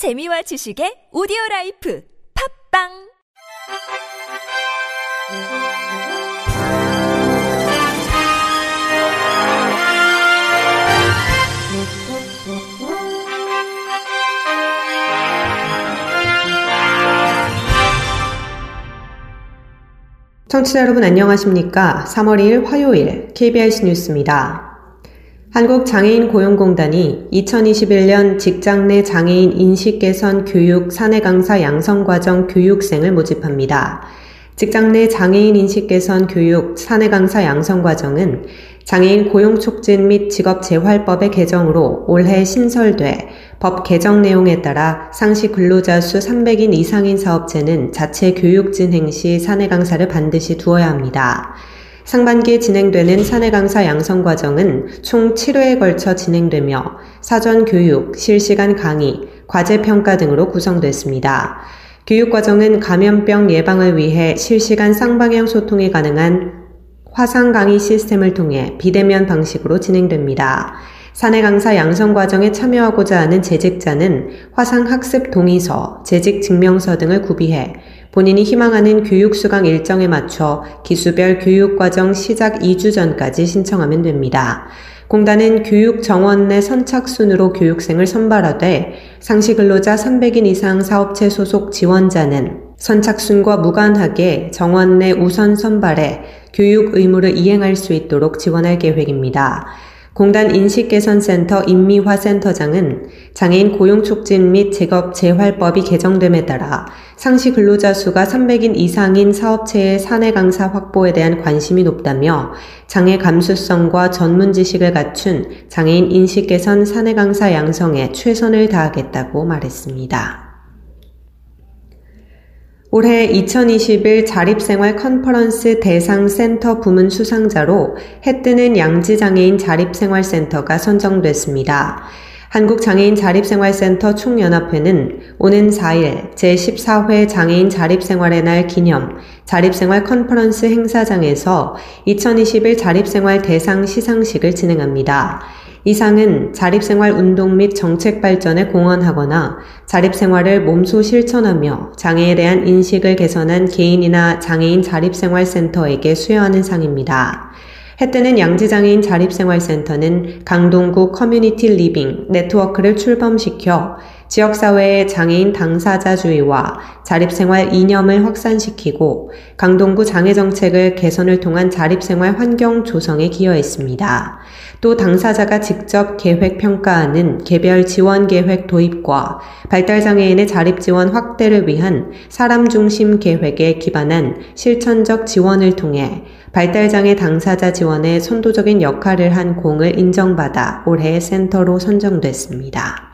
재미와 지식의 오디오 라이프 팝빵 청취자 여러분 안녕하십니까? 3월 2일 화요일 KBS 뉴스입니다. 한국장애인 고용공단이 2021년 직장 내 장애인 인식 개선 교육 사내 강사 양성 과정 교육생을 모집합니다. 직장 내 장애인 인식 개선 교육 사내 강사 양성 과정은 장애인 고용 촉진 및 직업 재활법의 개정으로 올해 신설돼 법 개정 내용에 따라 상시 근로자 수 300인 이상인 사업체는 자체 교육 진행 시 사내 강사를 반드시 두어야 합니다. 상반기에 진행되는 사내 강사 양성 과정은 총 7회에 걸쳐 진행되며 사전 교육, 실시간 강의, 과제 평가 등으로 구성됐습니다. 교육 과정은 감염병 예방을 위해 실시간 쌍방향 소통이 가능한 화상 강의 시스템을 통해 비대면 방식으로 진행됩니다. 사내 강사 양성 과정에 참여하고자 하는 재직자는 화상 학습 동의서, 재직 증명서 등을 구비해 본인이 희망하는 교육 수강 일정에 맞춰 기수별 교육과정 시작 2주 전까지 신청하면 됩니다. 공단은 교육 정원 내 선착순으로 교육생을 선발하되 상시 근로자 300인 이상 사업체 소속 지원자는 선착순과 무관하게 정원 내 우선 선발해 교육 의무를 이행할 수 있도록 지원할 계획입니다. 공단 인식개선센터 인미화센터장은 장애인 고용촉진 및 직업 재활법이 개정됨에 따라 상시 근로자 수가 300인 이상인 사업체의 사내 강사 확보에 대한 관심이 높다며 장애 감수성과 전문 지식을 갖춘 장애인 인식개선 사내 강사 양성에 최선을 다하겠다고 말했습니다. 올해 2021 자립생활 컨퍼런스 대상 센터 부문 수상자로 해뜨는 양지장애인 자립생활센터가 선정됐습니다. 한국장애인 자립생활센터 총연합회는 오는 4일 제14회 장애인 자립생활의 날 기념 자립생활 컨퍼런스 행사장에서 2021 자립생활 대상 시상식을 진행합니다. 이상은 자립생활 운동 및 정책 발전에 공헌하거나 자립생활을 몸소 실천하며 장애에 대한 인식을 개선한 개인이나 장애인 자립생활센터에게 수여하는 상입니다. 해 뜨는 양지장애인 자립생활센터는 강동구 커뮤니티 living 네트워크를 출범시켜 지역사회의 장애인 당사자주의와 자립생활 이념을 확산시키고 강동구 장애정책을 개선을 통한 자립생활 환경 조성에 기여했습니다. 또 당사자가 직접 계획 평가하는 개별 지원 계획 도입과 발달장애인의 자립 지원 확대를 위한 사람 중심 계획에 기반한 실천적 지원을 통해 발달장애 당사자 지원에 선도적인 역할을 한 공을 인정받아 올해 센터로 선정됐습니다.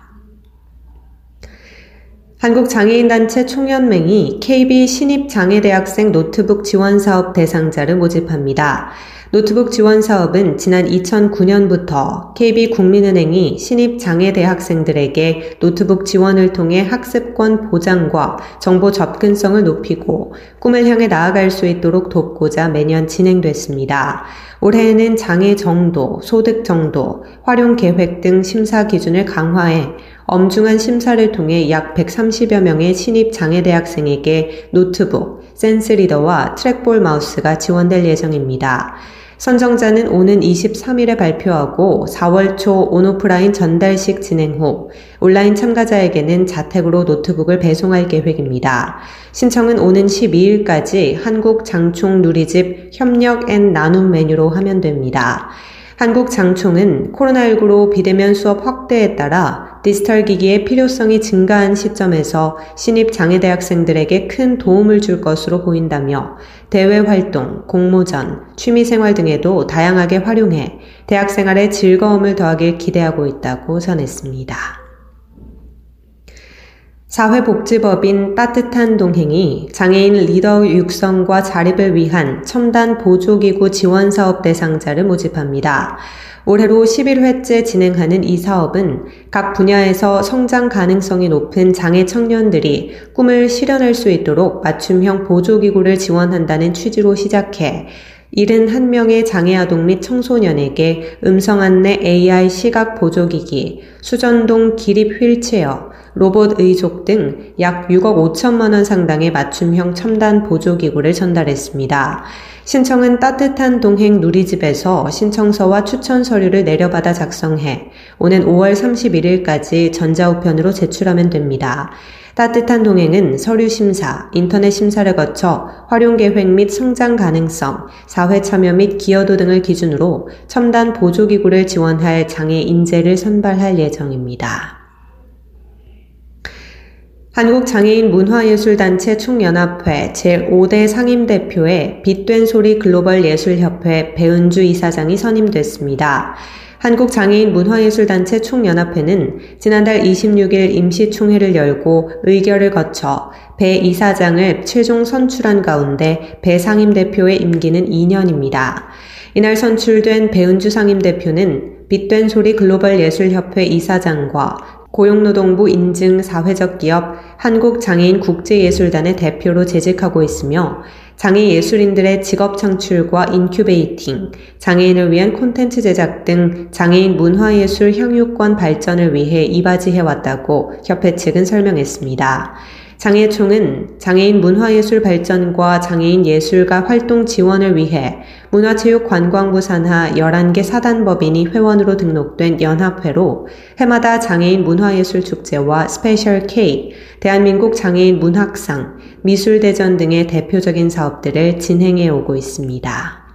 한국장애인단체 총연맹이 KB 신입장애대학생 노트북 지원사업 대상자를 모집합니다. 노트북 지원 사업은 지난 2009년부터 KB국민은행이 신입장애대학생들에게 노트북 지원을 통해 학습권 보장과 정보 접근성을 높이고 꿈을 향해 나아갈 수 있도록 돕고자 매년 진행됐습니다. 올해에는 장애 정도, 소득 정도, 활용 계획 등 심사 기준을 강화해 엄중한 심사를 통해 약 130여 명의 신입 장애대학생에게 노트북, 센스리더와 트랙볼 마우스가 지원될 예정입니다. 선정자는 오는 23일에 발표하고 4월 초 온오프라인 전달식 진행 후 온라인 참가자에게는 자택으로 노트북을 배송할 계획입니다. 신청은 오는 12일까지 한국 장총 누리집 협력 and 나눔 메뉴로 하면 됩니다. 한국 장총은 코로나19로 비대면 수업 확대에 따라 디지털 기기의 필요성이 증가한 시점에서 신입 장애대학생들에게 큰 도움을 줄 것으로 보인다며 대외 활동, 공모전, 취미생활 등에도 다양하게 활용해 대학생활의 즐거움을 더하길 기대하고 있다고 전했습니다. 사회복지법인 따뜻한 동행이 장애인 리더 육성과 자립을 위한 첨단 보조기구 지원 사업 대상자를 모집합니다. 올해로 11회째 진행하는 이 사업은 각 분야에서 성장 가능성이 높은 장애 청년들이 꿈을 실현할 수 있도록 맞춤형 보조기구를 지원한다는 취지로 시작해 71명의 장애아동 및 청소년에게 음성 안내 AI 시각 보조기기, 수전동 기립 휠체어, 로봇 의족 등 약 6억 5천만 원 상당의 맞춤형 첨단 보조기구를 전달했습니다. 신청은 따뜻한 동행 누리집에서 신청서와 추천 서류를 내려받아 작성해 오는 5월 31일까지 전자우편으로 제출하면 됩니다. 따뜻한 동행은 서류 심사, 인터넷 심사를 거쳐 활용 계획 및 성장 가능성, 사회 참여 및 기여도 등을 기준으로 첨단 보조기구를 지원할 장애 인재를 선발할 예정입니다. 한국장애인 문화예술단체 총연합회 제5대 상임대표에 빛된 소리 글로벌 예술협회 배은주 이사장이 선임됐습니다. 한국장애인 문화예술단체 총연합회는 지난달 26일 임시총회를 열고 의결을 거쳐 배 이사장을 최종 선출한 가운데 배 상임대표의 임기는 2년입니다. 이날 선출된 배은주 상임대표는 빛된 소리 글로벌 예술협회 이사장과 고용노동부 인증 사회적 기업 한국장애인 국제예술단의 대표로 재직하고 있으며 장애 예술인들의 직업 창출과 incubating, 장애인을 위한 콘텐츠 제작 등 장애인 문화예술 향유권 발전을 위해 이바지해 왔다고 협회 측은 설명했습니다. 장예총은 장애인 문화예술 발전과 장애인 예술가 활동 지원을 위해 문화체육관광부 산하 11개 사단법인이 회원으로 등록된 연합회로 해마다 장애인 문화예술 축제와 Special K, 대한민국 장애인 문학상, 미술대전 등의 대표적인 사업들을 진행해 오고 있습니다.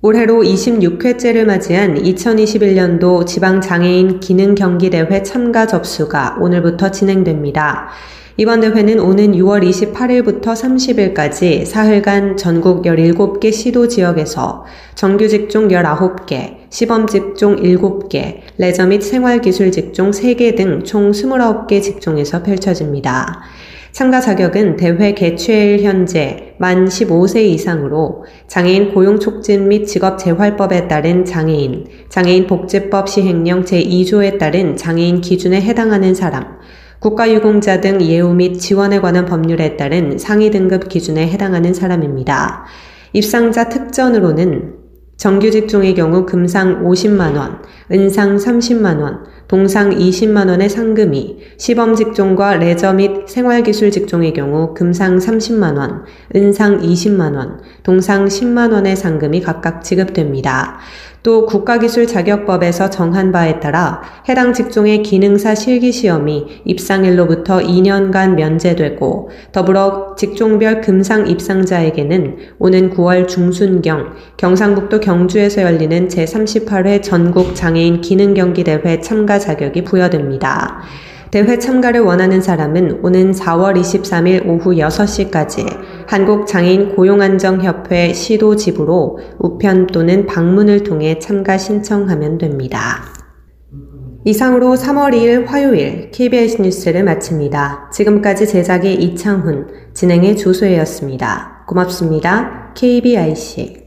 올해로 26회째를 맞이한 2021년도 지방장애인 기능경기대회 참가 접수가 오늘부터 진행됩니다. 이번 대회는 오는 6월 28일부터 30일까지 사흘간 전국 17개 시도 지역에서 정규 직종 19개, 시범 직종 7개, 레저 및 생활기술 직종 3개 등 총 29개 직종에서 펼쳐집니다. 참가 자격은 대회 개최일 현재 만 15세 이상으로 장애인 고용 촉진 및 직업 재활법에 따른 장애인, 장애인 복지법 시행령 제2조에 따른 장애인 기준에 해당하는 사람, 국가유공자 등 예우 및 지원에 관한 법률에 따른 상위 등급 기준에 해당하는 사람입니다. 입상자 특전으로는 정규 직종의 경우 금상 50만원, 은상 30만원, 동상 20만원의 상금이, 시범 직종과 레저 및 생활기술 직종의 경우 금상 30만원, 은상 20만원, 동상 10만원의 상금이 각각 지급됩니다. 또 국가기술 자격법에서 정한 바에 따라 해당 직종의 기능사 실기시험이 입상일로부터 2년간 면제되고 더불어 직종별 금상 입상자에게는 오는 9월 중순경 경상북도 경주에서 열리는 제38회 전국 장애인 기능경기대회 참가 자격이 부여됩니다. 대회 참가를 원하는 사람은 오는 4월 23일 오후 6시까지 한국장애인 고용안정협회 시도 지부로 우편 또는 방문을 통해 참가 신청하면 됩니다. 이상으로 3월 2일 화요일 KBS 뉴스를 마칩니다. 지금까지 제작의 이창훈, 진행의 조소혜였습니다. 고맙습니다. KBIC